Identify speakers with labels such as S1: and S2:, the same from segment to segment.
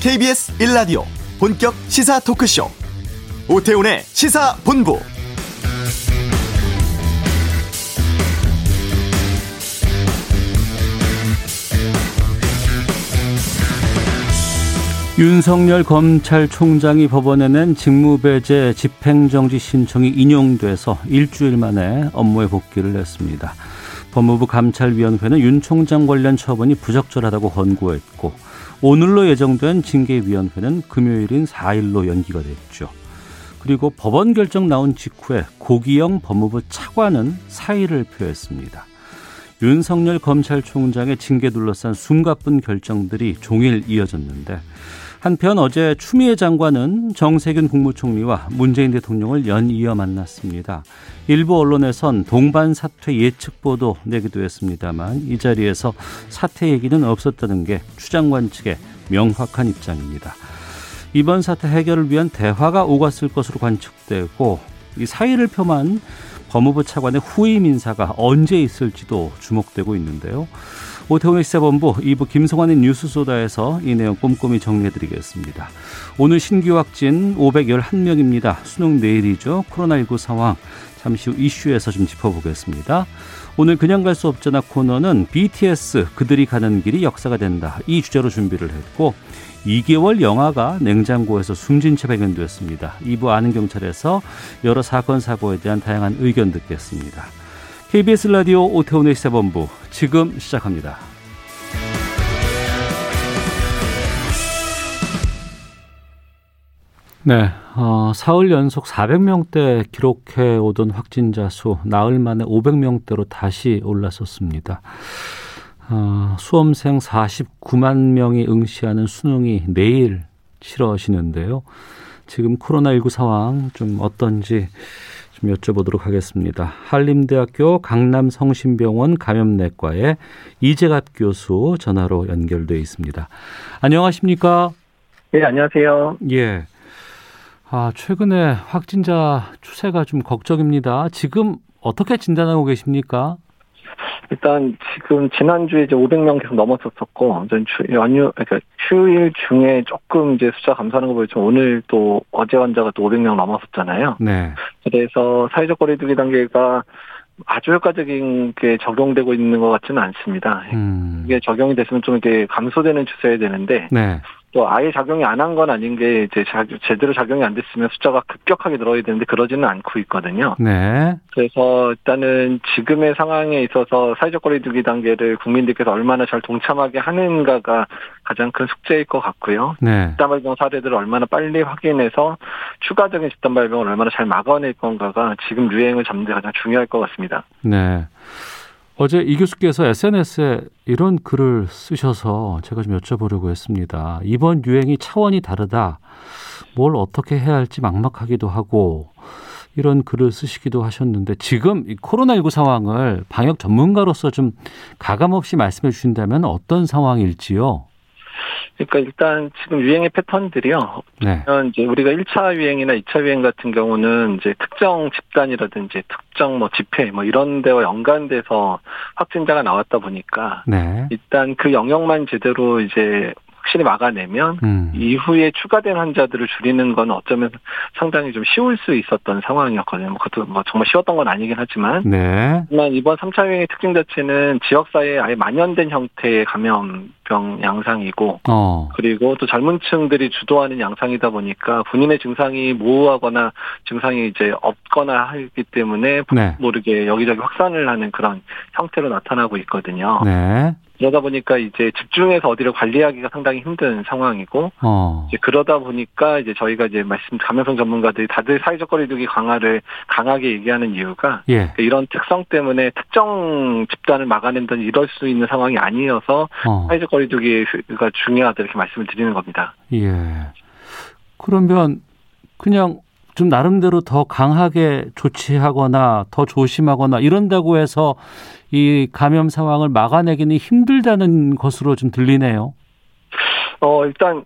S1: KBS 1라디오 본격 시사 토크쇼 오태훈의 시사본부
S2: 윤석열 검찰총장이 법원에 낸 직무배제 집행정지 신청이 인용돼서 일주일 만에 업무에 복귀를 했습니다. 법무부 감찰위원회는 윤 총장 관련 처분이 부적절하다고 권고했고 오늘로 예정된 징계위원회는 금요일인 4일로 연기가 됐죠. 그리고 법원 결정 나온 직후에 고기영 법무부 차관은 사의를 표했습니다. 윤석열 검찰총장의 징계 둘러싼 숨가쁜 결정들이 종일 이어졌는데 한편 어제 추미애 장관은 정세균 국무총리와 문재인 대통령을 연이어 만났습니다. 일부 언론에선 동반 사퇴 예측 보도 내기도 했습니다만 이 자리에서 사퇴 얘기는 없었다는 게 추 장관 측의 명확한 입장입니다. 이번 사태 해결을 위한 대화가 오갔을 것으로 관측되고 이 사의를 표만 법무부 차관의 후임 인사가 언제 있을지도 주목되고 있는데요. 오태훈의 시사본부 2부 김성환의 뉴스소다에서 이 내용 꼼꼼히 정리해드리겠습니다. 오늘 신규 확진 511명입니다. 수능 내일이죠. 코로나19 상황 잠시 후 이슈에서 좀 짚어보겠습니다. 오늘 그냥 갈 수 없잖아 코너는 BTS 그들이 가는 길이 역사가 된다. 이 주제로 준비를 했고 2개월 영화가 냉장고에서 숨진 채 발견됐습니다. 2부 아는 경찰에서 여러 사건 사고에 대한 다양한 의견 듣겠습니다. KBS 라디오 오태훈의 시사본부 지금 시작합니다. 네, 어, 사흘 연속 400명대 기록해 오던 확진자 수 나흘 만에 500명대로 다시 올라섰습니다. 어, 수험생 49만 명이 응시하는 수능이 내일 치러지는데요. 지금 코로나19 상황 좀 어떤지 좀 여쭤보도록 하겠습니다. 한림대학교 강남성심병원 감염내과의 이재갑 교수 전화로 연결돼 있습니다. 안녕하십니까?
S3: 네, 안녕하세요.
S2: 예. 아, 최근에 확진자 추세가 좀 걱정입니다. 지금 어떻게 진단하고 계십니까?
S3: 일단 지금 지난주에 이제 500명 계속 넘었었었고 연휴 그러니까 휴일 중에 조금 이제 숫자 감소하는 거 보이지만 오늘 또 어제 환자가 또 500명 넘었었잖아요. 네. 그래서 사회적 거리두기 단계가 아주 효과적인 게 적용되고 있는 것 같지는 않습니다. 음. 이게 적용이 됐으면 좀 이렇게 감소되는 추세야 되는데 네. 또 아예 작용이 안 한 건 아닌 게 이제 제대로 작용이 안 됐으면 숫자가 급격하게 늘어야 되는데 그러지는 않고 있거든요. 네. 그래서 일단은 지금의 상황에 있어서 사회적 거리두기 단계를 국민들께서 얼마나 잘 동참하게 하는가가 가장 큰 숙제일 것 같고요. 네. 집단 발병 사례들을 얼마나 빨리 확인해서 추가적인 집단 발병을 얼마나 잘 막아낼 건가가 지금 유행을 잡는 데 가장 중요할 것 같습니다.
S2: 네. 어제 이 교수께서 SNS에 이런 글을 쓰셔서 제가 좀 여쭤보려고 했습니다. 이번 유행이 차원이 다르다. 뭘 어떻게 해야 할지 막막하기도 하고 이런 글을 쓰시기도 하셨는데 지금 이 코로나19 상황을 방역 전문가로서 좀 가감 없이 말씀해 주신다면 어떤 상황일지요?
S3: 그러니까 일단 지금 유행의 패턴들이요. 네. 이제 우리가 1차 유행이나 2차 유행 같은 경우는 이제 특정 집단이라든지 특정 뭐 집회 뭐 이런 데와 연관돼서 확진자가 나왔다 보니까 네. 일단 그 영역만 제대로 이제 확실히 막아내면 음. 이후에 추가된 환자들을 줄이는 건 어쩌면 상당히 좀 쉬울 수 있었던 상황이었거든요. 뭐 그것도 뭐 정말 쉬웠던 건 아니긴 하지만. 네. 하지만 이번 3차 유행의 특징 자체는 지역사회에 아예 만연된 형태의 감염병 양상이고, 어. 그리고 또 젊은 층들이 주도하는 양상이다 보니까 본인의 증상이 모호하거나 증상이 이제 없거나 하기 때문에 네. 모르게 여기저기 확산을 하는 그런 형태로 나타나고 있거든요. 네. 그러다 보니까 이제 집중해서 어디를 관리하기가 상당히 힘든 상황이고 어. 이제 그러다 보니까 이제 저희가 이제 말씀 감염성 전문가들이 다들 사회적 거리두기 강화를 강하게 얘기하는 이유가 예. 이런 특성 때문에 특정 집단을 막아낸다는 이럴 수 있는 상황이 아니어서 어. 사회적 거리두기가 중요하다 이렇게 말씀을 드리는 겁니다.
S2: 예. 그러면 그냥 좀 나름대로 더 강하게 조치하거나 더 조심하거나 이런다고 해서 이 감염 상황을 막아내기는 힘들다는 것으로 좀 들리네요.
S3: 어, 일단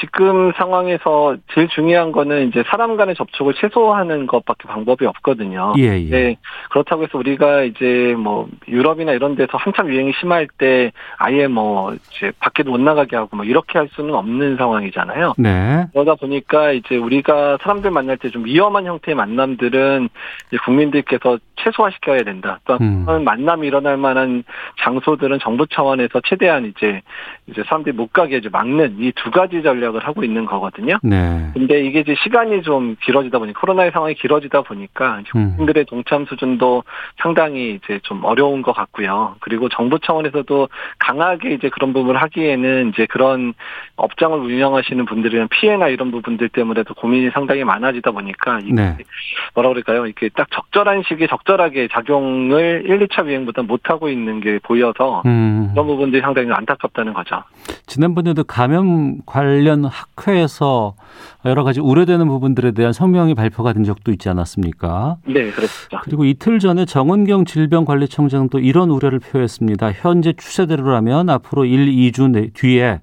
S3: 지금 상황에서 제일 중요한 거는 이제 사람 간의 접촉을 최소화하는 것밖에 방법이 없거든요.
S2: 예, 예. 네,
S3: 그렇다고 해서 우리가 이제 뭐 유럽이나 이런 데서 한참 유행이 심할 때 아예 뭐 이제 밖에도 못 나가게 하고 뭐 이렇게 할 수는 없는 상황이잖아요.
S2: 네.
S3: 그러다 보니까 이제 우리가 사람들 만날 때 좀 위험한 형태의 만남들은 이제 국민들께서 최소화시켜야 된다. 또 음. 만남이 일어날 만한 장소들은 정부 차원에서 최대한 이제 이제 사람들이 못 가게 이제 막는 이 두 가지 전략을 하고 있는 거거든요.
S2: 네.
S3: 근데 이게 이제 시간이 좀 길어지다 보니 코로나의 상황이 길어지다 보니까 음. 국민들의 동참 수준도 상당히 이제 좀 어려운 것 같고요. 그리고 정부 차원에서도 강하게 이제 그런 부분을 하기에는 이제 그런 업장을 운영하시는 분들이랑 피해나 이런 부분들 때문에도 고민이 상당히 많아지다 보니까 이게 네. 뭐라 그럴까요? 이렇게 딱 적절한 시기에 적절하게 작용을 1, 2차 유행보다 못 하고 있는 게 보여서 음. 그런 부분들이 상당히 안타깝다는 거죠.
S2: 지난번에도 감염 관련 학회에서 여러 가지 우려되는 부분들에 대한 성명이 발표가 된 적도 있지 않았습니까?
S3: 네, 그렇죠.
S2: 그리고 이틀 전에 정은경 질병관리청장도 이런 우려를 표했습니다. 현재 추세대로라면 앞으로 1, 2주 뒤에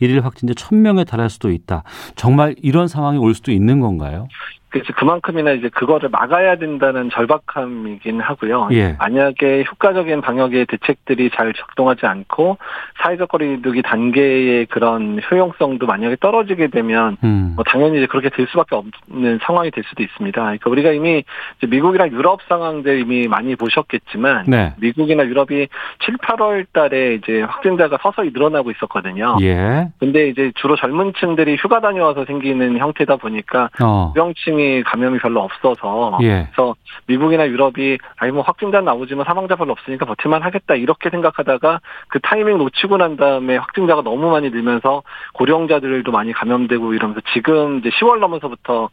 S2: 일일 확진자 1000명에 달할 수도 있다. 정말 이런 상황이 올 수도 있는 건가요?
S3: 그래서 그만큼이나 이제 그거를 막아야 된다는 절박함이긴 하고요.
S2: 예.
S3: 만약에 효과적인 방역의 대책들이 잘 작동하지 않고 사회적 거리두기 단계의 그런 효용성도 만약에 떨어지게 되면 음. 뭐 당연히 이제 그렇게 될 수밖에 없는 상황이 될 수도 있습니다. 그러니까 우리가 이미 미국이나 유럽 상황들 이미 많이 보셨겠지만
S2: 네.
S3: 미국이나 유럽이 7, 8월 달에 이제 확진자가 서서히 늘어나고 있었거든요.
S2: 예.
S3: 근데 이제 주로 젊은 층들이 휴가 다녀와서 생기는 형태다 보니까
S2: 어.
S3: 병층 사망이 감염이 별로 없어서
S2: 예.
S3: 그래서 미국이나 유럽이 아니 뭐 확진자 나오지만 사망자 별로 없으니까 버틸만 하겠다 이렇게 생각하다가 그 타이밍 놓치고 난 다음에 확진자가 너무 많이 늘면서 고령자들도 많이 감염되고 이러면서 지금 이제 10월 넘어서부터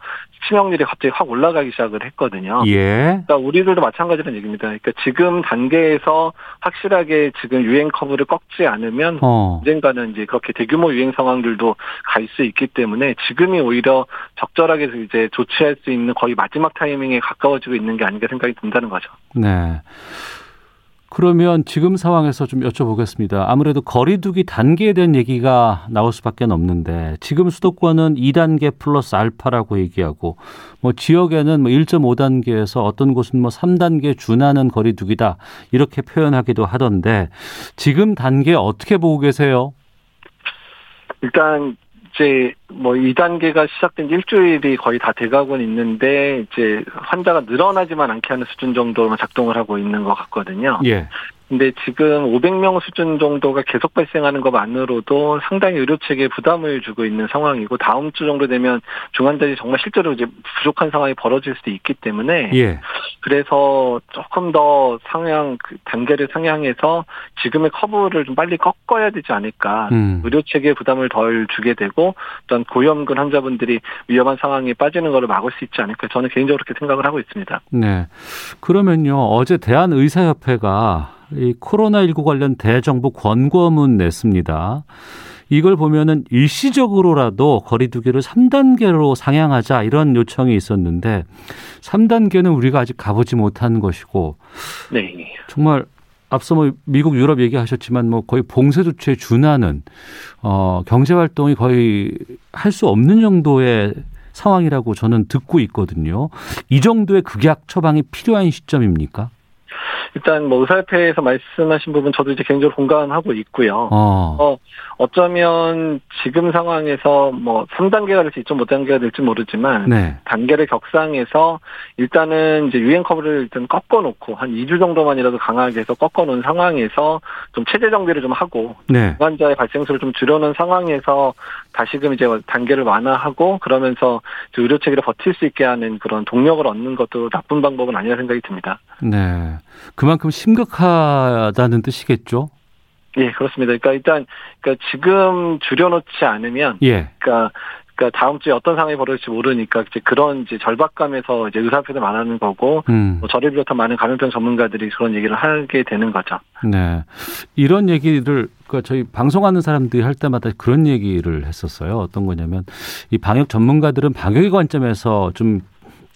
S3: 치명률이 갑자기 확 올라가기 시작을 했거든요.
S2: 예.
S3: 그러니까 우리들도 마찬가지라는 얘기입니다. 그러니까 지금 단계에서 확실하게 지금 유행 커브를 꺾지 않으면
S2: 어.
S3: 언젠가는 이제 그렇게 대규모 유행 상황들도 갈 수 있기 때문에 지금이 오히려 적절하게 이제 조치 교체할 수 있는 거의 마지막 타이밍에 가까워지고 있는 게 아닌가 생각이 든다는 거죠.
S2: 네. 그러면 지금 상황에서 좀 여쭤보겠습니다. 아무래도 거리두기 단계에 대한 얘기가 나올 수밖에 없는데 지금 수도권은 2단계 플러스 알파라고 얘기하고 뭐 지역에는 뭐 1.5단계에서 어떤 곳은 뭐 3단계 준하는 거리두기다 이렇게 표현하기도 하던데 지금 단계 어떻게 보고 계세요?
S3: 일단 이제 뭐 2단계가 시작된 일주일이 거의 다 돼가고 있는데 이제 환자가 늘어나지만 않게 하는 수준 정도로만 작동을 하고 있는 것 같거든요.
S2: 예.
S3: 근데 지금 500명 수준 정도가 계속 발생하는 것만으로도 상당히 의료 체계에 부담을 주고 있는 상황이고 다음 주 정도 되면 중환자들이 정말 실제로 이제 부족한 상황이 벌어질 수도 있기 때문에
S2: 예.
S3: 그래서 조금 더 상향 그 단계를 상향해서 지금의 커브를 좀 빨리 꺾어야 되지 않을까
S2: 음.
S3: 의료 체계에 부담을 덜 주게 되고 어떤 고위험군 환자분들이 위험한 상황에 빠지는 것을 막을 수 있지 않을까 저는 개인적으로 그렇게 생각을 하고 있습니다.
S2: 네. 그러면요 어제 대한의사협회가 이 코로나19 관련 대정부 권고문 냈습니다. 이걸 보면은 일시적으로라도 거리두기를 3단계로 상향하자 이런 요청이 있었는데 3단계는 우리가 아직 가보지 못한 것이고
S3: 네.
S2: 정말 앞서 뭐 미국 유럽 얘기하셨지만 뭐 거의 봉쇄 조치에 준하는 어 경제 활동이 거의 할 수 없는 정도의 상황이라고 저는 듣고 있거든요. 이 정도의 극약 처방이 필요한 시점입니까?
S3: 일단 뭐 의사협회에서 말씀하신 부분 저도 이제 개인적으로 공감하고 있고요.
S2: 어.
S3: 어 어쩌면 지금 상황에서 뭐 3단계가 될지 2.5단계가 될지 모르지만
S2: 네.
S3: 단계를 격상해서 일단은 이제 유행 커브를 일단 꺾어 놓고 한 2주 정도만이라도 강하게 해서 꺾어 놓은 상황에서 좀 체제 정비를 좀 하고
S2: 네.
S3: 환자의 발생수를 좀 줄여 놓은 상황에서 다시금 이제 단계를 완화하고 그러면서 의료 체계를 버틸 수 있게 하는 그런 동력을 얻는 것도 나쁜 방법은 아니라 생각이 듭니다.
S2: 네. 그만큼 심각하다는 뜻이겠죠?
S3: 예, 그렇습니다. 그러니까 일단 그러니까 지금 줄여놓지 않으면
S2: 예.
S3: 그러니까 그러니까 다음 주에 어떤 상황이 벌어질지 모르니까 이제 그런 이제 절박감에서 이제 의사표도 말하는 거고
S2: 음.
S3: 뭐 저를 비롯한 많은 감염병 전문가들이 그런 얘기를 하게 되는 거죠.
S2: 네, 이런 얘기를 그 저희 방송하는 사람들이 할 때마다 그런 얘기를 했었어요. 어떤 거냐면 이 방역 전문가들은 방역의 관점에서 좀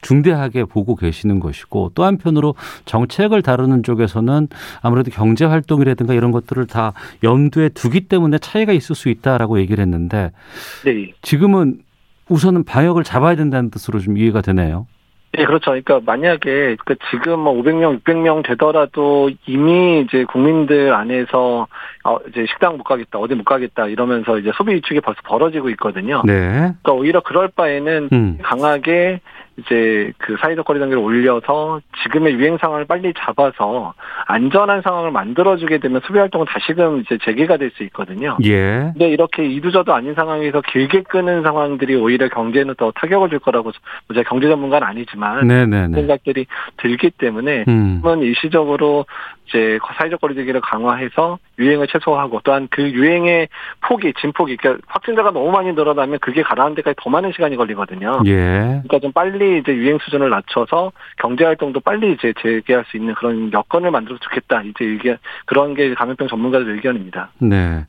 S2: 중대하게 보고 계시는 것이고 또 한편으로 정책을 다루는 쪽에서는 아무래도 경제 활동이라든가 이런 것들을 다 염두에 두기 때문에 차이가 있을 수 있다라고 얘기를 했는데 네. 지금은 우선은 방역을 잡아야 된다는 뜻으로 좀 이해가 되네요.
S3: 네, 그렇죠. 그러니까 만약에 그 지금 뭐 500명, 600명 되더라도 이미 이제 국민들 안에서 어 이제 식당 못 가겠다, 어디 못 가겠다 이러면서 이제 소비 위축이 벌써 벌어지고 있거든요. 네. 그러니까 오히려 그럴 바에는 음. 강하게 이제 그 사회적 거리단계를 올려서 지금의 유행 상황을 빨리 잡아서 안전한 상황을 만들어주게 되면 소비 활동은 다시금 이제 재개가 될 수 있거든요. 예. 근데 이렇게 이두저도 아닌 상황에서 길게 끄는 상황들이 오히려 경제는 더 타격을 줄 거라고 제가 경제 전문가는 아니지만 네네네. 생각들이 들기 때문에 음. 일시적으로 이제 사회적 거리두기를 강화해서 유행을 최소화하고 또한 그 유행의 폭이 진폭이 그러니까 확진자가 너무 많이 늘어나면 그게 가라앉는 데까지 더 많은 시간이 걸리거든요. 예. 그러니까 좀 빨리 이제 유행 수준을 낮춰서 경제 활동도 빨리 이제 재개할 수 있는 그런 여건을 만들어 좋겠다. 이제 이게 그런 게 감염병 전문가들 의견입니다.
S2: 네.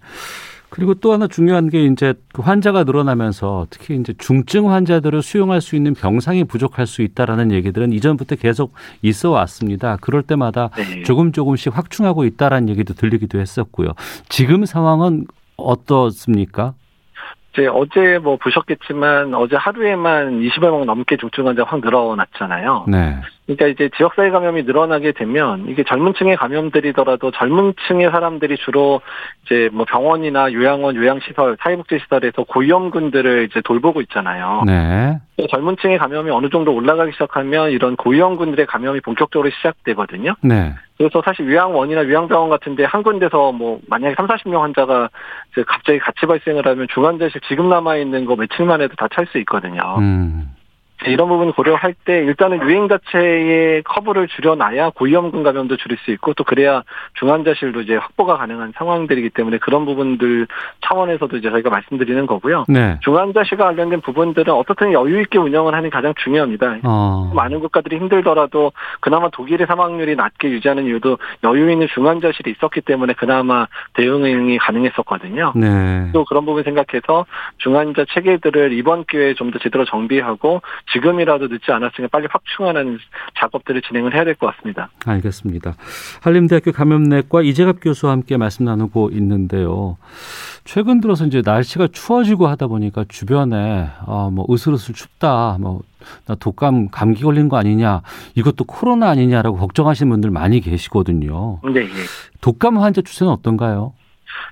S2: 그리고 또 하나 중요한 게 이제 그 환자가 늘어나면서 특히 이제 중증 환자들을 수용할 수 있는 병상이 부족할 수 있다라는 얘기들은 이전부터 계속 있어 왔습니다. 그럴 때마다 네. 조금 조금씩 확충하고 있다라는 얘기도 들리기도 했었고요. 지금 상황은 어떻습니까?
S3: 이제 어제 뭐 보셨겠지만 어제 하루에만 20여 명 넘게 중증 환자 확 늘어났잖아요. 네. 그러니까 이제 지역사회 감염이 늘어나게 되면 이게 젊은 층의 감염들이더라도 젊은 층의 사람들이 주로 이제 뭐 병원이나 요양원, 요양시설, 사회복지시설에서 고위험군들을 이제 돌보고 있잖아요. 네. 젊은 층의 감염이 어느 정도 올라가기 시작하면 이런 고위험군들의 감염이 본격적으로 시작되거든요. 네. 그래서 사실 요양원이나 요양병원 같은데 한 군데서 뭐 만약에 3, 40명 환자가 이제 갑자기 같이 발생을 하면 중환자실 지금 남아 있는 거 며칠만 해도 다 찰 수 있거든요. 음. 이런 부분을 고려할 때 일단은 유행 자체의 커브를 줄여놔야 고위험군 감염도 줄일 수 있고 또 그래야 중환자실도 이제 확보가 가능한 상황들이기 때문에 그런 부분들 차원에서도 이제 저희가 말씀드리는 거고요. 네. 중환자실과 관련된 부분들은 어떻든 여유 있게 운영을 하는 게 가장 중요합니다. 어. 많은 국가들이 힘들더라도 그나마 독일의 사망률이 낮게 유지하는 이유도 여유 있는 중환자실이 있었기 때문에 그나마 대응이 가능했었거든요. 네. 또 그런 부분 생각해서 중환자 체계들을 이번 기회에 좀 더 제대로 정비하고 지금이라도 늦지 않았으니까 빨리 확충하는 작업들을 진행을 해야 될 것 같습니다.
S2: 알겠습니다. 한림대학교 감염내과 이재갑 교수와 함께 말씀 나누고 있는데요. 최근 들어서 이제 날씨가 추워지고 하다 보니까 주변에 어, 뭐 으슬으슬 춥다, 뭐 나 독감 감기 걸린 거 아니냐, 이것도 코로나 아니냐라고 걱정하시는 분들 많이 계시거든요. 네. 예. 독감 환자 추세는 어떤가요?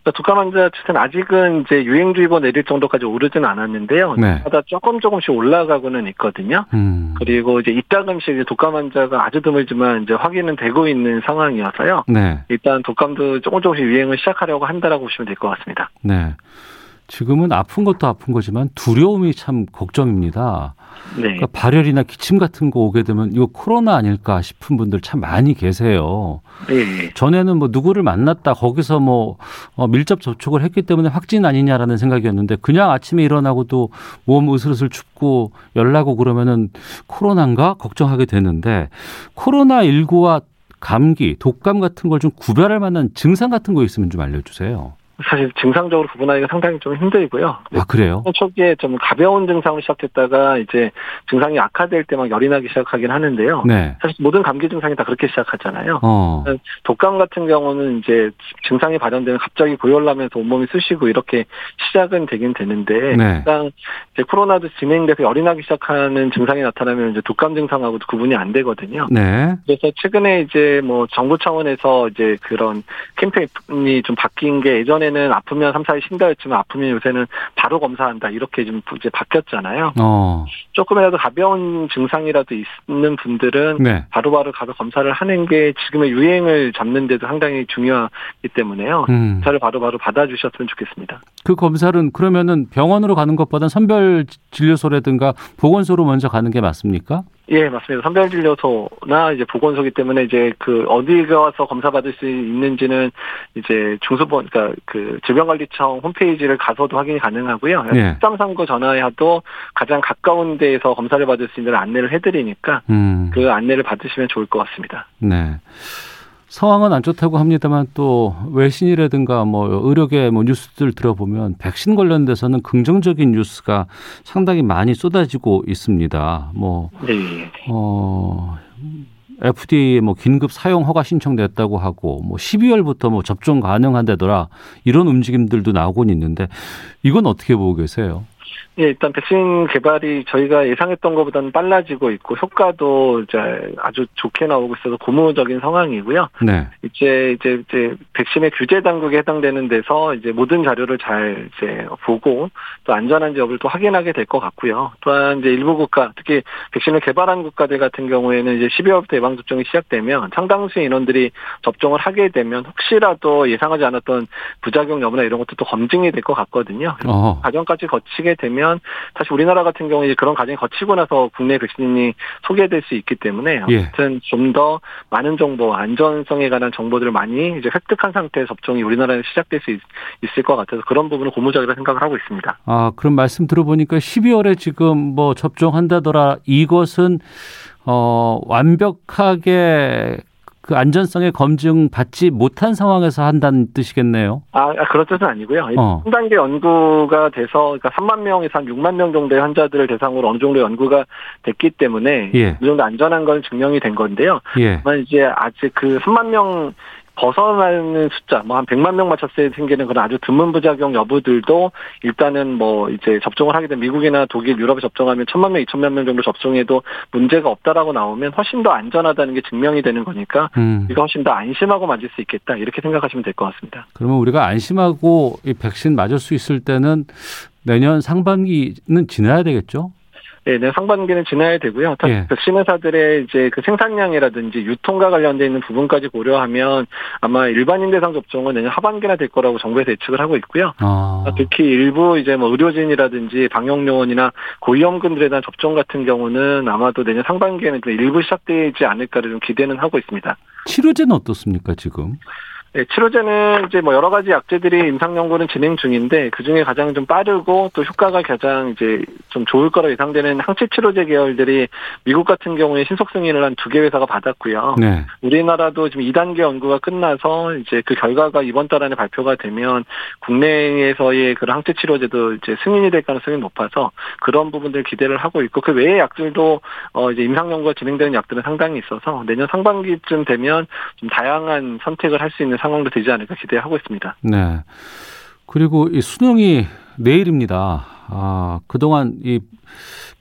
S3: 그러니까 독감 환자 추세는 아직은 이제 유행주의보 내릴 정도까지 오르지는 않았는데요. 네. 마다 조금 조금씩 올라가고는 있거든요. 음. 그리고 이제 이따금씩 독감 환자가 아주 드물지만 이제 확인은 되고 있는 상황이어서요. 네. 일단 독감도 조금 조금씩 유행을 시작하려고 한다라고 보시면 될 것 같습니다.
S2: 네. 지금은 아픈 것도 아픈 거지만 두려움이 참 걱정입니다. 네. 그러니까 발열이나 기침 같은 거 오게 되면 이거 코로나 아닐까 싶은 분들 참 많이 계세요. 네. 전에는 뭐 누구를 만났다 거기서 뭐 어, 밀접 접촉을 했기 때문에 확진 아니냐라는 생각이었는데 그냥 아침에 일어나고도 몸 으슬으슬 춥고 열나고 그러면은 코로나인가 걱정하게 되는데 코로나 19와 감기, 독감 같은 걸 좀 구별할 만한 증상 같은 거 있으면 좀 알려주세요.
S3: 사실 증상적으로 구분하기가 상당히 좀 힘들고요.
S2: 아 그래요?
S3: 초기에 좀 가벼운 증상을 시작했다가 이제 증상이 악화될 때 막 열이 나기 시작하긴 하는데요. 네. 사실 모든 감기 증상이 다 그렇게 시작하잖아요. 어. 독감 같은 경우는 이제 증상이 발현되면 갑자기 고열나면서 온몸이 쑤시고 이렇게 시작은 되긴 되는데 네. 일단 이제 코로나도 진행돼서 열이 나기 시작하는 증상이 나타나면 이제 독감 증상하고도 구분이 안 되거든요. 네. 그래서 최근에 이제 뭐 정부 차원에서 이제 그런 캠페인이 좀 바뀐 게 예전에 예전에는 아프면 3, 4일 쉰다였지만 아프면 요새는 바로 검사한다 이렇게 좀 이제 바뀌었잖아요. 어. 조금이라도 가벼운 증상이라도 있는 분들은 네. 바로바로 가서 검사를 하는 게 지금의 유행을 잡는데도 상당히 중요하기 때문에요. 음. 검사를 바로바로 받아주셨으면 좋겠습니다.
S2: 그 검사는 그러면은 병원으로 가는 것보다 선별 진료소라든가 보건소로 먼저 가는 게 맞습니까?
S3: 예, 맞습니다. 선별진료소나 이제 보건소기 때문에 이제 그 어디 가서 검사받을 수 있는지는 이제 중소본, 그러니까 그 질병관리청 홈페이지를 가서도 확인이 가능하고요. 예. 1339 전화해도 가장 가까운 데에서 검사를 받을 수 있는 안내를 해드리니까 음. 그 안내를 받으시면 좋을 것 같습니다.
S2: 네. 상황은 안 좋다고 합니다만 또 외신이라든가 뭐 의료계 뭐 뉴스들 들어보면 백신 관련돼서는 긍정적인 뉴스가 상당히 많이 쏟아지고 있습니다. 뭐 네. 어. FDA 뭐 긴급 사용 허가 신청됐다고 하고 뭐 12월부터 뭐 접종 가능한다더라 이런 움직임들도 나오곤 있는데 이건 어떻게 보고 계세요?
S3: 예, 일단 백신 개발이 저희가 예상했던 것보다는 빨라지고 있고 효과도 이제 아주 좋게 나오고 있어서 고무적인 상황이고요. 네. 이제 이제 이제 백신의 규제 당국에 해당되는 데서 이제 모든 자료를 잘 이제 보고 또 안전한지 여부를 또 확인하게 될 것 같고요. 또한 이제 일부 국가 특히 백신을 개발한 국가들 같은 경우에는 이제 12월부터 예방 접종이 시작되면 상당수의 인원들이 접종을 하게 되면 혹시라도 예상하지 않았던 부작용 여부나 이런 것도 또 검증이 될 것 같거든요. 어. 과정까지 거치게 되면 사실 우리나라 같은 경우에 그런 과정이 거치고 나서 국내 백신이 소개될 수 있기 때문에 예. 아무튼 좀더 많은 정보, 안전성에 관한 정보들을 많이 이제 획득한 상태의 접종이 우리나라에 시작될 수 있, 을것 같아서 그런 부분은 고무적이라 생각을 하고 있습니다.
S2: 아, 그럼 말씀 들어보니까 12월에 지금 뭐 접종한다더라 이것은 어, 완벽하게 그 안전성의 검증 받지 못한 상황에서 한다는 뜻이겠네요.
S3: 아, 아 그런 뜻은 아니고요. 어. 3단계 연구가 돼서 그러니까 3만 명에서 한 6만 명 정도의 환자들을 대상으로 어느 정도 연구가 됐기 때문에 예. 이 정도 안전한 건 증명이 된 건데요. 예. 다만 이제 아직 그 3만 명 벗어나는 숫자, 뭐 한 100만 명 맞췄을 때 생기는 그런 아주 드문 부작용 여부들도 일단은 뭐 이제 접종을 하게 되면 미국이나 독일, 유럽에 접종하면 천만 명, 이천만 명 정도 접종해도 문제가 없다라고 나오면 훨씬 더 안전하다는 게 증명이 되는 거니까 음. 이거 훨씬 더 안심하고 맞을 수 있겠다 이렇게 생각하시면 될 것 같습니다.
S2: 그러면 우리가 안심하고 이 백신 맞을 수 있을 때는 내년 상반기는 지나야 되겠죠?
S3: 네, 네, 상반기는 지나야 되고요. 예. 백신 회사들의 이제 그 생산량이라든지 유통과 관련돼 있는 부분까지 고려하면 아마 일반인 대상 접종은 내년 하반기나 될 거라고 정부에서 예측을 하고 있고요. 아. 특히 일부 이제 뭐 의료진이라든지 방역요원이나 고위험군들에 대한 접종 같은 경우는 아마도 내년 상반기에는 일부 시작되지 않을까를 좀 기대는 하고 있습니다.
S2: 치료제는 어떻습니까 지금?
S3: 네, 치료제는 이제 뭐 여러 가지 약제들이 임상 연구는 진행 중인데 그 중에 가장 좀 빠르고 또 효과가 가장 이제 좀 좋을 거라 예상되는 항체 치료제 계열들이 미국 같은 경우에 신속 승인을 한 두 개 회사가 받았고요. 네. 우리나라도 지금 2단계 연구가 끝나서 이제 그 결과가 이번 달 안에 발표가 되면 국내에서의 그런 항체 치료제도 이제 승인이 될 가능성이 높아서 그런 부분들 기대를 하고 있고 그 외의 약들도 어 이제 임상 연구가 진행되는 약들은 상당히 있어서 내년 상반기쯤 되면 좀 다양한 선택을 할 수 있는 상황도 되지 않을까 기대하고 있습니다.
S2: 네. 그리고 이 수능이 내일입니다. 아, 그동안 이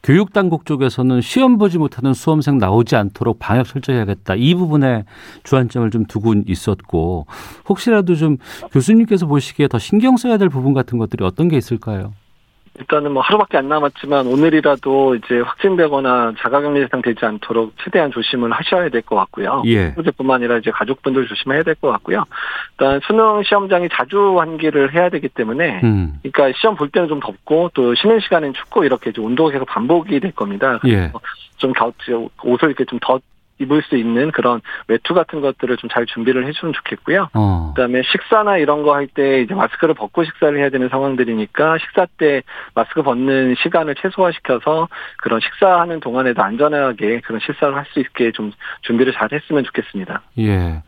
S2: 교육 당국 쪽에서는 시험 보지 못하는 수험생 나오지 않도록 방역 철저히 해야겠다. 이 부분에 주안점을 좀 두고 있었고 혹시라도 좀 교수님께서 보시기에 더 신경 써야 될 부분 같은 것들이 어떤 게 있을까요?
S3: 일단은 뭐 하루밖에 안 남았지만 오늘이라도 이제 확진되거나 자가격리 대상 되지 않도록 최대한 조심을 하셔야 될 것 같고요. 예. 후제뿐만 아니라 이제 가족분들 조심해야 될 것 같고요. 일단 수능 시험장이 자주 환기를 해야 되기 때문에, 음. 그러니까 시험 볼 때는 좀 덥고 또 쉬는 시간은 춥고 이렇게 이제 온도가 계속 반복이 될 겁니다. 예. 좀 겨, 옷을 이렇게 좀 더 입을 수 있는 그런 외투 같은 것들을 좀 잘 준비를 해주면 좋겠고요. 어. 그다음에 식사나 이런 거 할 때 이제 마스크를 벗고 식사를 해야 되는 상황들이니까 식사 때 마스크 벗는 시간을 최소화시켜서 그런 식사하는 동안에도 안전하게 그런 식사를 할 수 있게 좀 준비를 잘 했으면 좋겠습니다.
S2: 예.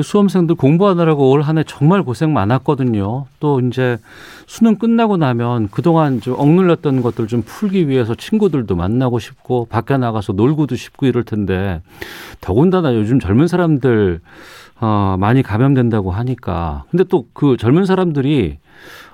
S2: 수험생들 공부하느라고 올 한 해 정말 고생 많았거든요. 또 이제 수능 끝나고 나면 그동안 좀 억눌렸던 것들 좀 풀기 위해서 친구들도 만나고 싶고 밖에 나가서 놀고도 싶고 이럴 텐데 더군다나 요즘 젊은 사람들 어, 많이 감염된다고 하니까 근데 또 그 젊은 사람들이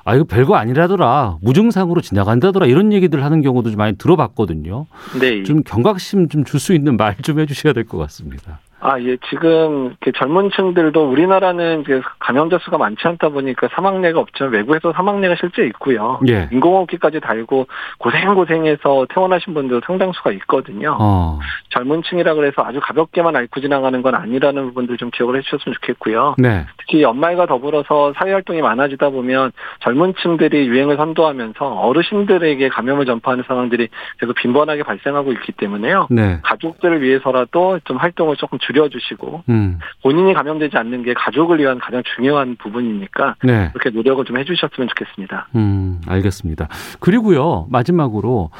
S2: 아 이거 별거 아니라더라 무증상으로 지나간다더라 이런 얘기들 하는 경우도 좀 많이 들어봤거든요. 네. 좀 경각심 좀 줄 수 있는 말 좀 해주셔야 될 것 같습니다.
S3: 아, 예, 지금 젊은 층들도 우리나라는 감염자 수가 많지 않다 보니까 사망례가 없지만 외국에서 사망례가 실제 있고요. 예. 인공호흡기까지 달고 고생고생해서 퇴원하신 분들 상당수가 있거든요. 어. 젊은 층이라 그래서 아주 가볍게만 앓고 지나가는 건 아니라는 부분들 좀 기억을 해 주셨으면 좋겠고요. 네. 특히 연말과 더불어서 사회활동이 많아지다 보면 젊은 층들이 유행을 선도하면서 어르신들에게 감염을 전파하는 상황들이 계속 빈번하게 발생하고 있기 때문에요. 네. 가족들을 위해서라도 좀 활동을 조금 줄여주시고 음. 본인이 감염되지 않는 게 가족을 위한 가장 중요한 부분이니까 네. 그렇게 노력을 좀 해주셨으면 좋겠습니다.
S2: 음, 알겠습니다. 그리고요 마지막으로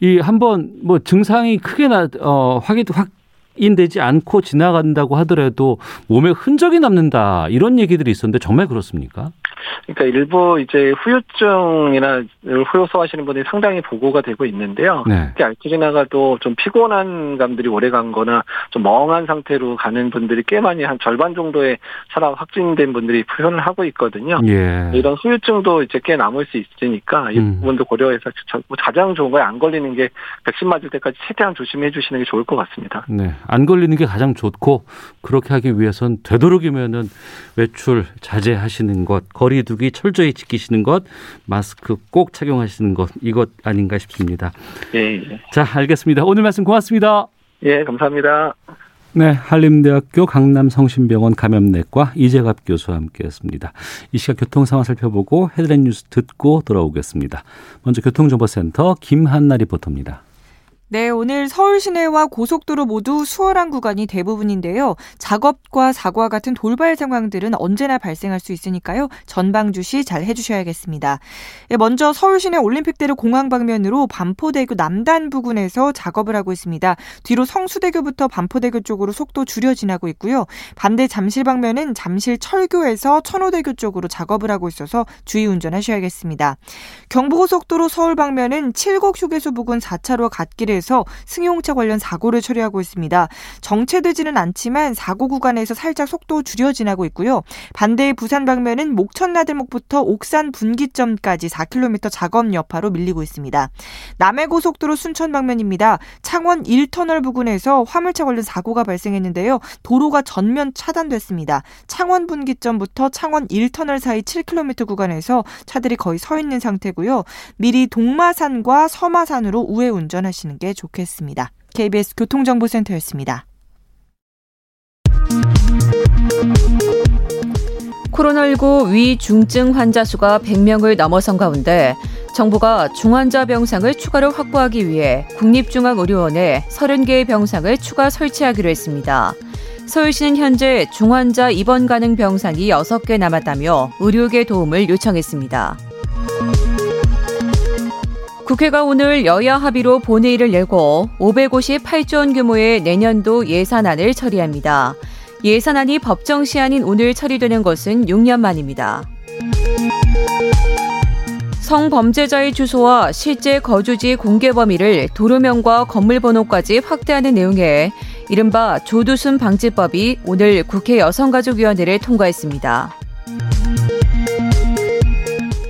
S2: 이 한번 뭐 증상이 크게 나 어, 확인 확 인되지 않고 지나간다고 하더라도 몸에 흔적이 남는다 이런 얘기들이 있었는데 정말 그렇습니까?
S3: 그러니까 일부 이제 후유증이나 후요소 하시는 분들이 상당히 보고가 되고 있는데요. 네. 특히 앓고 지나가도 좀 피곤한 감들이 오래 간 거나 좀 멍한 상태로 가는 분들이 꽤 많이 한 절반 정도의 사람 확진된 분들이 표현을 하고 있거든요. 예. 이런 후유증도 이제 꽤 남을 수 있으니까 이 음. 부분도 고려해서 뭐 가장 좋은 거에 안 걸리는 게 백신 맞을 때까지 최대한 조심해 주시는 게 좋을 것 같습니다.
S2: 네. 안 걸리는 게 가장 좋고 그렇게 하기 위해선 되도록이면은 외출 자제하시는 것, 거리 두기 철저히 지키시는 것, 마스크 꼭 착용하시는 것 이것 아닌가 싶습니다. 예. 예. 자, 알겠습니다. 오늘 말씀 고맙습니다.
S3: 예, 감사합니다.
S2: 네, 한림대학교 강남성심병원 감염내과 이재갑 교수와 함께했습니다. 이 시각 교통 상황 살펴보고 헤드라인 뉴스 듣고 돌아오겠습니다. 먼저 교통정보센터 김한나 리포터입니다.
S4: 네, 오늘 서울 시내와 고속도로 모두 수월한 구간이 대부분인데요. 작업과 사고와 같은 돌발 상황들은 언제나 발생할 수 있으니까요. 전방 주시 잘 해주셔야겠습니다. 네, 먼저 서울 시내 올림픽대로 공항 방면으로 반포대교 남단 부근에서 작업을 하고 있습니다. 뒤로 성수대교부터 반포대교 쪽으로 속도 줄여 지나고 있고요. 반대 잠실 방면은 잠실 철교에서 천호대교 쪽으로 작업을 하고 있어서 주의 운전하셔야겠습니다. 경부고속도로 서울 방면은 칠곡 휴게소 부근 4차로 갓길에 에서 승용차 관련 사고를 처리하고 있습니다. 정체되지는 않지만 사고 구간에서 살짝 속도 줄여 지나고 있고요. 반대 부산 방면은 목천나들목부터 옥산 분기점까지 4km 작업 여파로 밀리고 있습니다. 남해고속도로 순천 방면입니다. 창원 1터널 부근에서 화물차 관련 사고가 발생했는데요. 도로가 전면 차단됐습니다. 창원 분기점부터 창원 1터널 사이 7km 구간에서 차들이 거의 서 있는 상태고요. 미리 동마산과 서마산으로 우회 운전하시는 게게 좋겠습니다. KBS 교통정보센터였습니다.
S5: 코로나19 위중증 환자 수가 100명을 넘어선 가운데 정부가 중환자 병상을 추가로 확보하기 위해 국립중앙의료원에 30개의 병상을 추가 설치하기로 했습니다. 서울시는 현재 중환자 입원 가능 병상이 6개 남았다며 의료계 도움을 요청했습니다. 국회가 오늘 여야 합의로 본회의를 열고 558조 원 규모의 내년도 예산안을 처리합니다. 예산안이 법정 시한인 오늘 처리되는 것은 6년 만입니다. 성범죄자의 주소와 실제 거주지 공개 범위를 도로명과 건물 번호까지 확대하는 내용의 이른바 조두순 방지법이 오늘 국회 여성가족위원회를 통과했습니다.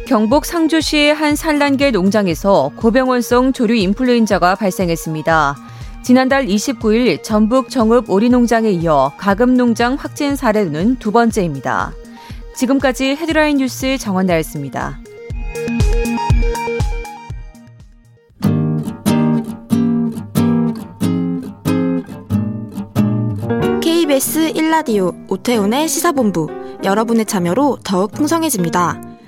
S5: 경북 상주시의 한 산란계 농장에서 고병원성 조류 인플루엔자가 발생했습니다. 지난달 29일 전북 정읍 오리농장에 이어 가금농장 확진 사례는 두 번째입니다. 지금까지 헤드라인 뉴스 정원 나였습니다.
S6: KBS 1라디오 오태훈의 시사본부 여러분의 참여로 더욱 풍성해집니다.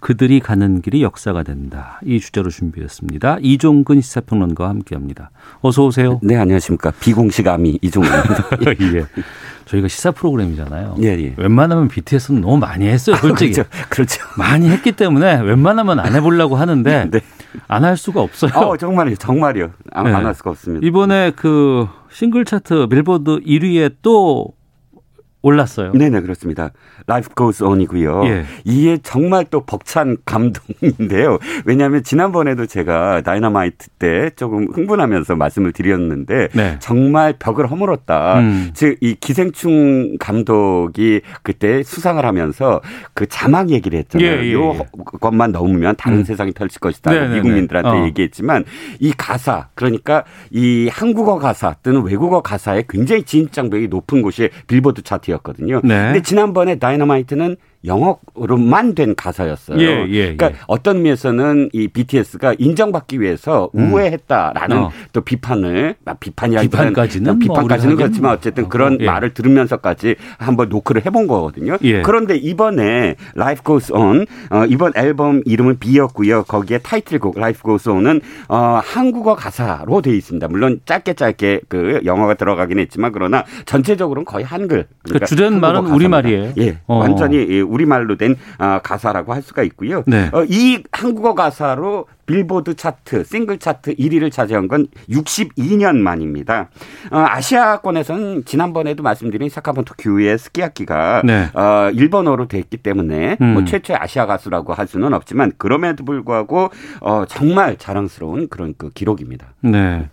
S2: 그들이 가는 길이 역사가 된다. 이 주제로 준비했습니다. 이종근 시사평론가와 함께합니다. 어서 오세요.
S7: 네, 안녕하십니까. 비공식 아미 이종근입니다.
S2: 예. 저희가 시사 프로그램이잖아요.
S7: 예, 예.
S2: 웬만하면 BTS는 너무 많이 했어요, 아, 솔직히.
S7: 그렇죠. 그렇죠.
S2: 많이 했기 때문에 웬만하면 안 해보려고 하는데 네. 안할 수가 없어요.
S7: 어, 정말요, 정말요. 안할 네. 수가 없습니다.
S2: 이번에 그 싱글 차트 빌보드 1위에 또 올랐어요.
S7: 네네 그렇습니다. Life Goes On이고요. 예. 이게 정말 또 벅찬 감동인데요. 왜냐하면 지난번에도 제가 다이너마이트 때 조금 흥분하면서 말씀을 드렸는데 네. 정말 벽을 허물었다. 음. 즉이 기생충 감독이 그때 수상을 하면서 그 자막 얘기를 했잖아요. 예, 예, 요 예. 것만 넘으면 다른 음. 세상이 펼칠 것이다. 네네네. 미국민들한테 어. 얘기했지만 이 가사 그러니까 이 한국어 가사 또는 외국어 가사에 굉장히 진입장벽이 높은 곳이 빌보드 차트 파트였거든요. 네. 근데 지난번에 다이너마이트는 영어로만 된 가사였어요. 예, 예, 그러니까 예. 어떤 의미에서는 이 BTS가 인정받기 위해서 음. 우회했다라는 어. 또 비판을 아, 비판이라기보다는 비판까지는, 뭐 비판까지는 그렇지만 어쨌든 어, 그런 예. 말을 들으면서까지 한번 노크를 해본 거거든요. 예. 그런데 이번에 Life Goes On 어, 이번 앨범 이름은 BE였고요. 거기에 타이틀곡 Life Goes On은 어, 한국어 가사로 돼 있습니다. 물론 짧게 짧게 그 영어가 들어가긴 했지만 그러나 전체적으로는 거의 한글.
S2: 그러니까 주된 말은 우리 말이에요.
S7: 예, 어. 완전히 우리말로 된 아, 가사라고 할 수가 있고요. 네. 어, 이 한국어 가사로 빌보드 차트, 싱글 차트 1위를 차지한 건 62년 만입니다. 어, 아시아권에서는 지난번에도 말씀드린 사카모토 규의 스키야키가 네. 어, 일본어로 됐기 때문에 음. 뭐 최초의 아시아 가수라고 할 수는 없지만 그럼에도 불구하고 어, 정말 자랑스러운 그런 그 기록입니다.
S2: 네.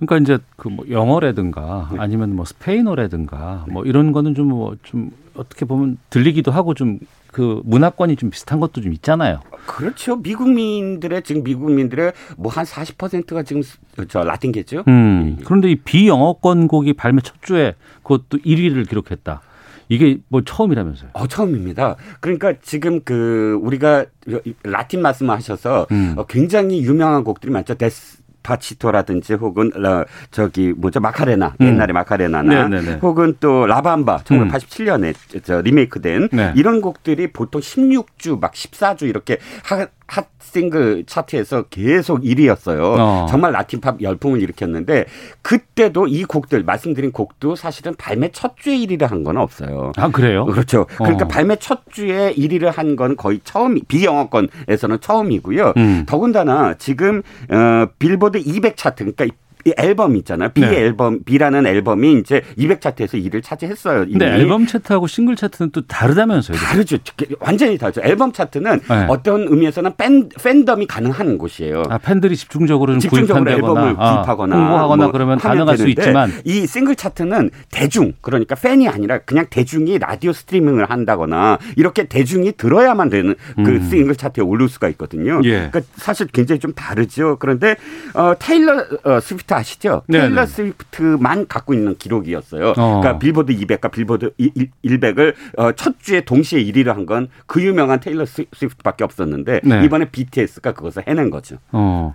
S2: 그러니까 이제 그 뭐 영어라든가 네. 아니면 뭐 스페인어라든가 뭐 이런 거는 좀 뭐좀 뭐 어떻게 보면 들리기도 하고 좀 그 문화권이 좀 비슷한 것도 좀 있잖아요.
S7: 그렇죠. 미국민들의 지금 미국민들의 뭐 한 40%가 지금 저 라틴계죠.
S2: 음. 그런데 이 비영어권 곡이 발매 첫 주에 그것도 1위를 기록했다. 이게 뭐 처음이라면서요?
S7: 어, 처음입니다. 그러니까 지금 그 우리가 라틴 말씀하셔서 음. 어, 굉장히 유명한 곡들이 많죠. Despacito라든지 혹은 어, 저기 뭐죠 마카레나 음. 옛날에 마카레나나 네네네. 혹은 또 La Bamba 1987년에 음. 저 리메이크된 네. 이런 곡들이 보통 16주 막 14주 이렇게 하, 핫 싱글 차트에서 계속 1위였어요. 어. 정말 라틴팝 열풍을 일으켰는데 그때도 이 곡들 말씀드린 곡도 사실은 발매 첫 주에 1위를 한 건 없어요.
S2: 아 그래요?
S7: 그렇죠. 그러니까 어. 발매 첫 주에 1위를 한 건 거의 처음 비영어권에서는 처음이고요. 음. 더군다나 지금 어 빌보드 200 차트 그러니까 이 앨범 있잖아요. BE 네. 앨범 BE라는 앨범이 이제 200 차트에서 1위를 차지했어요.
S2: 근데 앨범 차트하고 싱글 차트는 또 다르다면서요?
S7: 다르죠. 완전히 다르죠. 앨범 차트는 네. 어떤 의미에서는 팬 팬덤이 가능한 곳이에요.
S2: 아, 팬들이 집중적으로
S7: 집중적으로 앨범을 아, 구입하거나
S2: 홍보하거나 뭐 그러면 가능할 수 있지만
S7: 이 싱글 차트는 대중 그러니까 팬이 아니라 그냥 대중이 라디오 스트리밍을 한다거나 이렇게 대중이 들어야만 되는 그 음. 싱글 차트에 오를 수가 있거든요. 예. 그러니까 사실 굉장히 좀 다르죠. 그런데 어, 테일러 어, 스위프트 스위프트 아시죠? 네네. 테일러 스위프트만 갖고 있는 기록이었어요. 어. 그러니까 빌보드 200과 빌보드 100을 어, 첫 주에 동시에 1위를 한 건 그 유명한 테일러 스위프트밖에 없었는데 네. 이번에 BTS가 그것을 해낸 거죠. 어.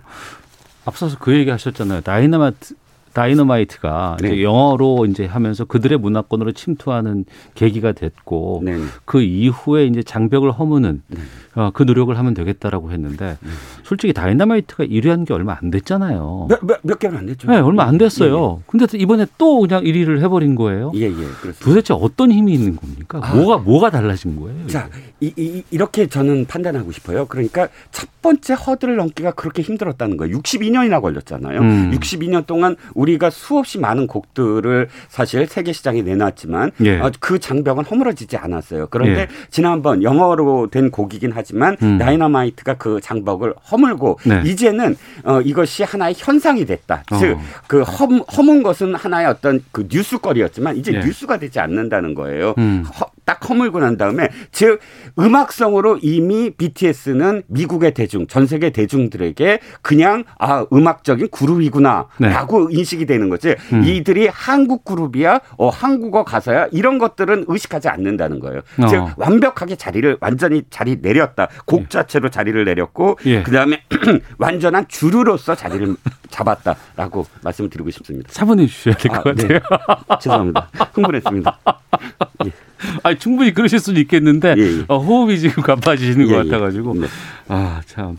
S2: 앞서서 그 얘기 하셨잖아요. 다이너마트 다이너마이트가 네. 이제 영어로 이제 하면서 그들의 문화권으로 침투하는 계기가 됐고 네. 그 이후에 이제 장벽을 허무는 네. 어, 그 노력을 하면 되겠다라고 했는데 네. 솔직히 다이너마이트가 1위 한 게 얼마 안 됐잖아요.
S7: 몇, 몇, 몇 개월 안 됐죠.
S2: 네, 얼마 안 됐어요. 예, 예. 근데 이번에 또 그냥 1위를 해버린 거예요.
S7: 예, 예. 그렇습니다.
S2: 도대체 어떤 힘이 있는 겁니까? 아. 뭐가 뭐가 달라진 거예요?
S7: 자, 이, 이, 이렇게 저는 판단하고 싶어요. 그러니까 첫 번째 허들을 넘기가 그렇게 힘들었다는 거예요. 62년이나 걸렸잖아요. 음. 62년 동안 우리가 수없이 많은 곡들을 사실 세계 시장에 내놨지만 예. 어, 그 장벽은 허물어지지 않았어요. 그런데 예. 지난번 영어로 된 곡이긴 하지만 음. 다이너마이트가 그 장벽을 허물고 네. 이제는 어, 이것이 하나의 현상이 됐다. 어. 즉그 허문 것은 하나의 어떤 그 뉴스거리였지만 이제 예. 뉴스가 되지 않는다는 거예요. 음. 허, 딱 허물고 난 다음에 즉 음악성으로 이미 BTS는 미국의 대중, 전 세계 대중들에게 그냥 아 음악적인 그룹이구나라고 네. 인식이 되는 거지. 음. 이들이 한국 그룹이야, 어 한국어 가사야 이런 것들은 의식하지 않는다는 거예요. 어. 즉 완벽하게 자리를 완전히 자리 내렸다. 곡 예. 자체로 자리를 내렸고 예. 그다음에 완전한 주류로서 자리를 잡았다라고 말씀을 드리고 싶습니다.
S2: 차분해 주셔야 될것 아, 네. 같아요.
S7: 네. 죄송합니다. 흥분했습니다.
S2: 예. 아 충분히 그러실 수는 있겠는데 예, 예. 어, 호흡이 지금 가빠지시는 예, 것 예. 같아가지고 네. 아 참.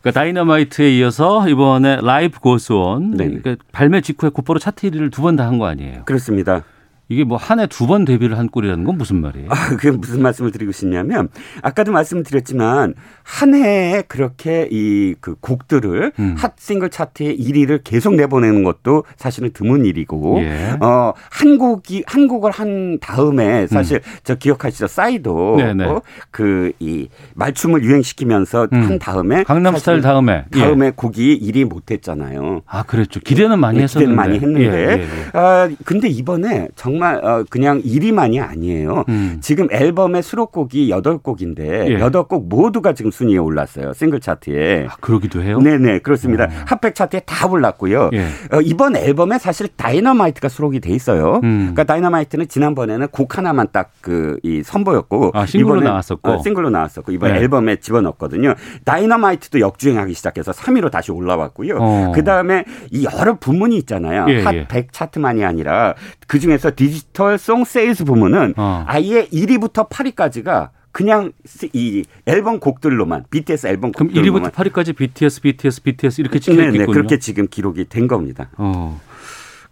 S2: 그러니까 다이너마이트에 이어서 이번에 라이브 고스온 네. 그러니까 발매 직후에 곧바로 차트 1위를 두 번 다 한 거 아니에요?
S7: 그렇습니다.
S2: 이게 뭐 한 해 두 번 데뷔를 한 꼴이라는 건 무슨 말이에요?
S7: 아, 그게 무슨 말씀을 드리고 싶냐면 아까도 말씀드렸지만 한 해에 그렇게 이 그 곡들을 음. 핫 싱글 차트의 1위를 계속 내보내는 것도 사실은 드문 일이고 예. 어한 곡이 한 곡을 한 다음에 사실 음. 저 기억하시죠? 싸이도 어, 그이 말춤을 유행시키면서 음. 한 다음에
S2: 강남 스타일 다음에
S7: 다음에 예. 곡이 1위 못 했잖아요.
S2: 아, 그랬죠. 기대는 많이 네, 했었는데.
S7: 기대는 많이 했는데. 예, 예, 예. 아, 근데 이번에 정말 정말 어, 그냥 1위만이 아니에요. 음. 지금 앨범의 수록곡이 8곡인데 예. 8곡 모두가 지금 순위에 올랐어요. 싱글 차트에.
S2: 아, 그러기도 해요?
S7: 네네 그렇습니다. 어. Hot백 차트에 다 올랐고요. 예. 어, 이번 앨범에 사실 다이너마이트가 수록이 돼 있어요. 음. 그러니까 다이너마이트는 지난번에는 곡 하나만 딱 그 이 선보였고
S2: 아, 싱글로 나왔었고
S7: 어, 싱글로 나왔었고 이번 네. 앨범에 집어넣었거든요. 다이너마이트도 역주행하기 시작해서 3위로 다시 올라왔고요. 어. 그 다음에 이 여러 부문이 있잖아요. 예, 핫100 예. 차트만이 아니라 그 중에서 Digital Song Sales 부문은 어. 아예 1위부터 8위까지가 그냥 이 앨범 곡들로만 BTS 앨범
S2: 그럼 곡들로만 1위부터 8위까지 BTS, BTS, BTS 이렇게 찍혀 있군요. 네,
S7: 그렇게 지금 기록이 된 겁니다. 어.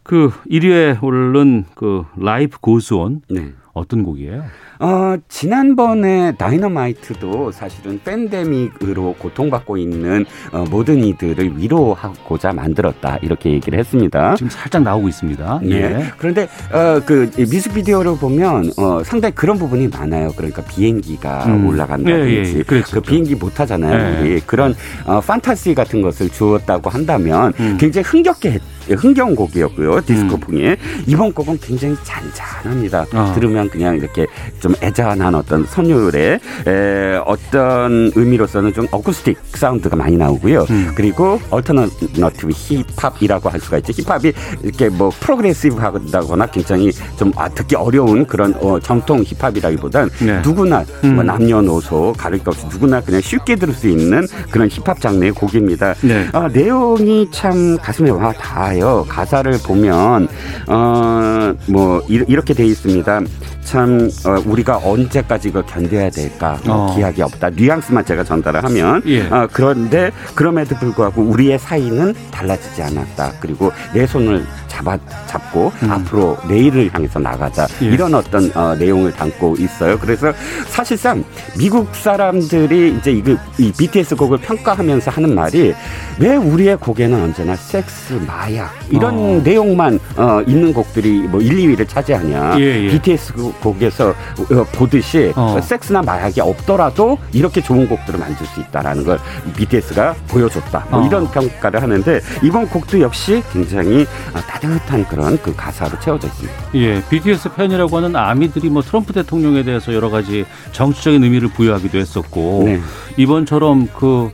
S2: 그 1위에 오른 그 라이브 고스온 네. 어떤 곡이에요?
S7: 어, 지난번에 다이너마이트도 사실은 팬데믹으로 고통받고 있는 어, 모든 이들을 위로하고자 만들었다 이렇게 얘기를 했습니다.
S2: 지금 살짝 나오고 있습니다.
S7: 네. 예. 그런데 어, 그 뮤직비디오를 보면 어, 상당히 그런 부분이 많아요. 그러니까 비행기가 음. 올라간다든지 예, 예, 예. 그 비행기 못 타잖아요. 우리 그런 어, 판타지 같은 것을 주었다고 한다면 음. 굉장히 흥겹게 했. 흥겨운 곡이었고요. 디스코풍이 음. 이번 곡은 굉장히 잔잔합니다. 어. 들으면 그냥 이렇게 좀 애잔한 어떤 선율의 에, 어떤 의미로서는 좀 어쿠스틱 사운드가 많이 나오고요. 음. 그리고 alternative 힙합이라고 할 수가 있죠. 힙합이 이렇게 뭐 progressive하다거나 굉장히 좀 아, 듣기 어려운 그런 어, 정통 힙합이라기보단 네. 누구나 뭐 음. 뭐 남녀노소 가릴 것 없이 누구나 그냥 쉽게 들을 수 있는 그런 힙합 장르의 곡입니다. 네. 아, 내용이 참 가슴에 와 닿아요. 가사를 보면 어 뭐 이렇게 돼 있습니다. 참 어, 우리가 언제까지 이걸 견뎌야 될까 뭐 어. 기약이 없다 뉘앙스만 제가 전달을 하면 예. 어, 그런데 그럼에도 불구하고 우리의 사이는 달라지지 않았다 그리고 내 손을 잡아 잡고 음. 앞으로 내일을 향해서 나가자 예. 이런 어떤 어, 내용을 담고 있어요. 그래서 사실상 미국 사람들이 이제 이거 이 BTS 곡을 평가하면서 하는 말이 왜 우리의 곡에는 언제나 섹스, 마약 이런 어. 내용만 어, 있는 곡들이 뭐 1, 2위를 차지하냐. 예, 예. BTS 곡에서 어, 보듯이 어. 섹스나 마약이 없더라도 이렇게 좋은 곡들을 만들 수 있다라는 걸 BTS가 보여줬다. 뭐 어. 이런 평가를 하는데 이번 곡도 역시 굉장히 다들 따뜻한 그런 그 가사로 채워져 있습니다.
S2: 예, BTS 팬이라고 하는 아미들이 뭐 트럼프 대통령에 대해서 여러 가지 정치적인 의미를 부여하기도 했었고 네. 이번처럼 그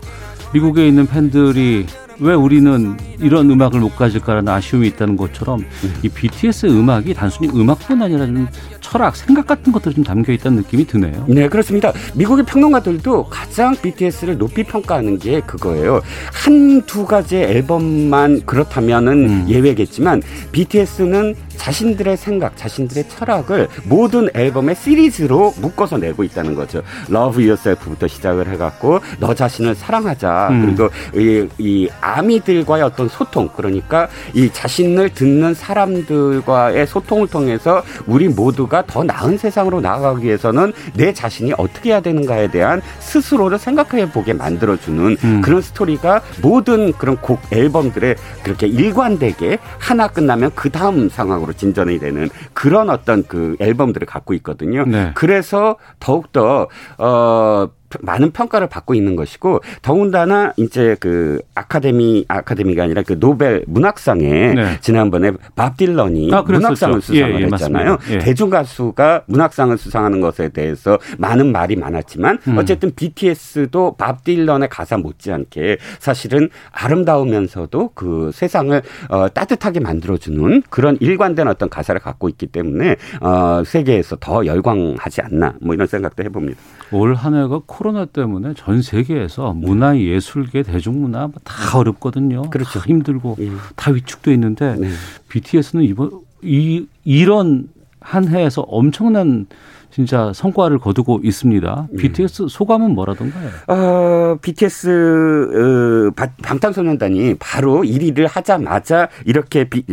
S2: 미국에 있는 팬들이 왜 우리는 이런 음악을 못 가질까라는 아쉬움이 있다는 것처럼 음. 이 BTS 음악이 단순히 음악뿐 아니라 좀 철학, 생각 같은 것들이 좀 담겨 있다는 느낌이 드네요.
S7: 네, 그렇습니다. 미국의 평론가들도 가장 BTS를 높이 평가하는 게 그거예요. 한 두 가지 앨범만 그렇다면은 음. 예외겠지만 BTS는 자신들의 생각, 자신들의 철학을 모든 앨범의 시리즈로 묶어서 내고 있다는 거죠. Love Yourself부터 시작을 해갖고 너 자신을 사랑하자. 음. 그리고 이, 이 아미들과의 어떤 소통, 그러니까 이 자신을 듣는 사람들과의 소통을 통해서 우리 모두가 더 나은 세상으로 나아가기 위해서는 내 자신이 어떻게 해야 되는가에 대한 스스로를 생각해 보게 만들어주는 음. 그런 스토리가 모든 그런 곡 앨범들에 그렇게 일관되게 하나 끝나면 그 다음 상황으로 진전이 되는 그런 어떤 그 앨범들을 갖고 있거든요. 네. 그래서 더욱더 어 많은 평가를 받고 있는 것이고 더군다나 이제 그 아카데미 아카데미가 아니라 그 노벨 문학상에 네. 지난번에 밥 딜런이 아, 문학상을 수상을 예, 예, 했잖아요. 예. 대중 가수가 문학상을 수상하는 것에 대해서 많은 말이 많았지만 음. 어쨌든 BTS도 밥 딜런의 가사 못지않게 사실은 아름다우면서도 그 세상을 어, 따뜻하게 만들어주는 그런 일관된 어떤 가사를 갖고 있기 때문에 어, 세계에서 더 열광하지 않나 뭐 이런 생각도 해봅니다.
S2: 올 한 해가 코 로나 때문에 전 세계에서 문화 예술계 대중문화 뭐다 어렵거든요. 그렇죠. 다 힘들고 예. 다 위축돼 있는데 네. BTS는 이번 이 이런 한 해에서 엄청난 진짜 성과를 거두고 있습니다. 네. BTS 소감은 뭐라던가요?
S7: 어, BTS 어, 방탄소년단이 바로 1위를 하자마자 이렇게 비,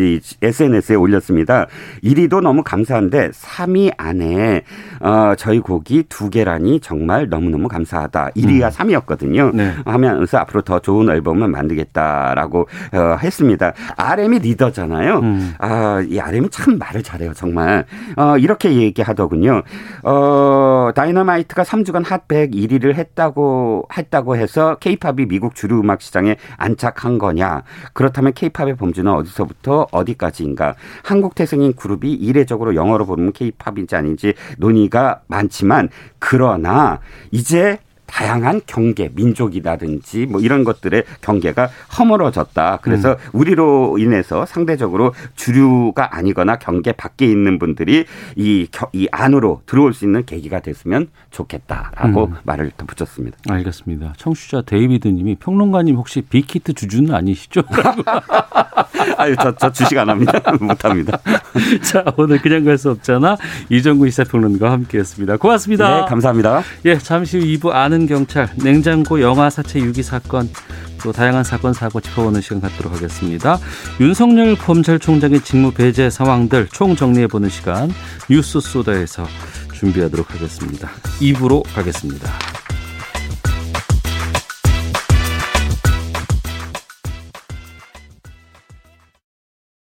S7: SNS에 올렸습니다. 1위도 너무 감사한데 3위 안에 어, 저희 곡이 두 개라니 정말 너무너무 감사하다. 1위가 음. 3위였거든요. 네. 하면서 앞으로 더 좋은 앨범을 만들겠다라고 어, 했습니다. RM이 리더잖아요. 음. 아, 이 RM이 참 말을 잘해요, 정말. 어, 이렇게 얘기하더군요. 어, 다이너마이트가 3주간 핫100 1위를 했다고 했다고 해서 케이팝이 미국 주류 음악 시장에 안착한 거냐? 그렇다면 케이팝의 범주는 어디서부터 어디까지인가? 한국 태생인 그룹이 이례적으로 영어로 부르는 케이팝인지 아닌지 논의가 많지만 그러나 이제 다양한 경계, 민족이라든지 뭐 이런 것들의 경계가 허물어졌다. 그래서 음. 우리로 인해서 상대적으로 주류가 아니거나 경계 밖에 있는 분들이 이, 이 안으로 들어올 수 있는 계기가 됐으면 좋겠다라고 음. 말을 덧붙였습니다.
S2: 알겠습니다. 청취자 데이비드 님이 평론가님 혹시 빅히트 주주는 아니시죠?
S7: 아유, 저, 저 주식 안 합니다. 못 합니다.
S2: 자, 오늘 그냥 갈 수 없잖아. 이정구 시사평론가와 함께 했습니다. 고맙습니다.
S7: 네, 감사합니다.
S2: 예, 잠시 후 2부 아는 경찰, 냉장고 영아 사체 유기 사건, 또 다양한 사건 사고 짚어보는 시간 갖도록 하겠습니다. 윤석열 검찰총장의 직무 배제 상황들 총 정리해보는 시간 뉴스 소다에서 준비하도록 하겠습니다. 2부로 가겠습니다.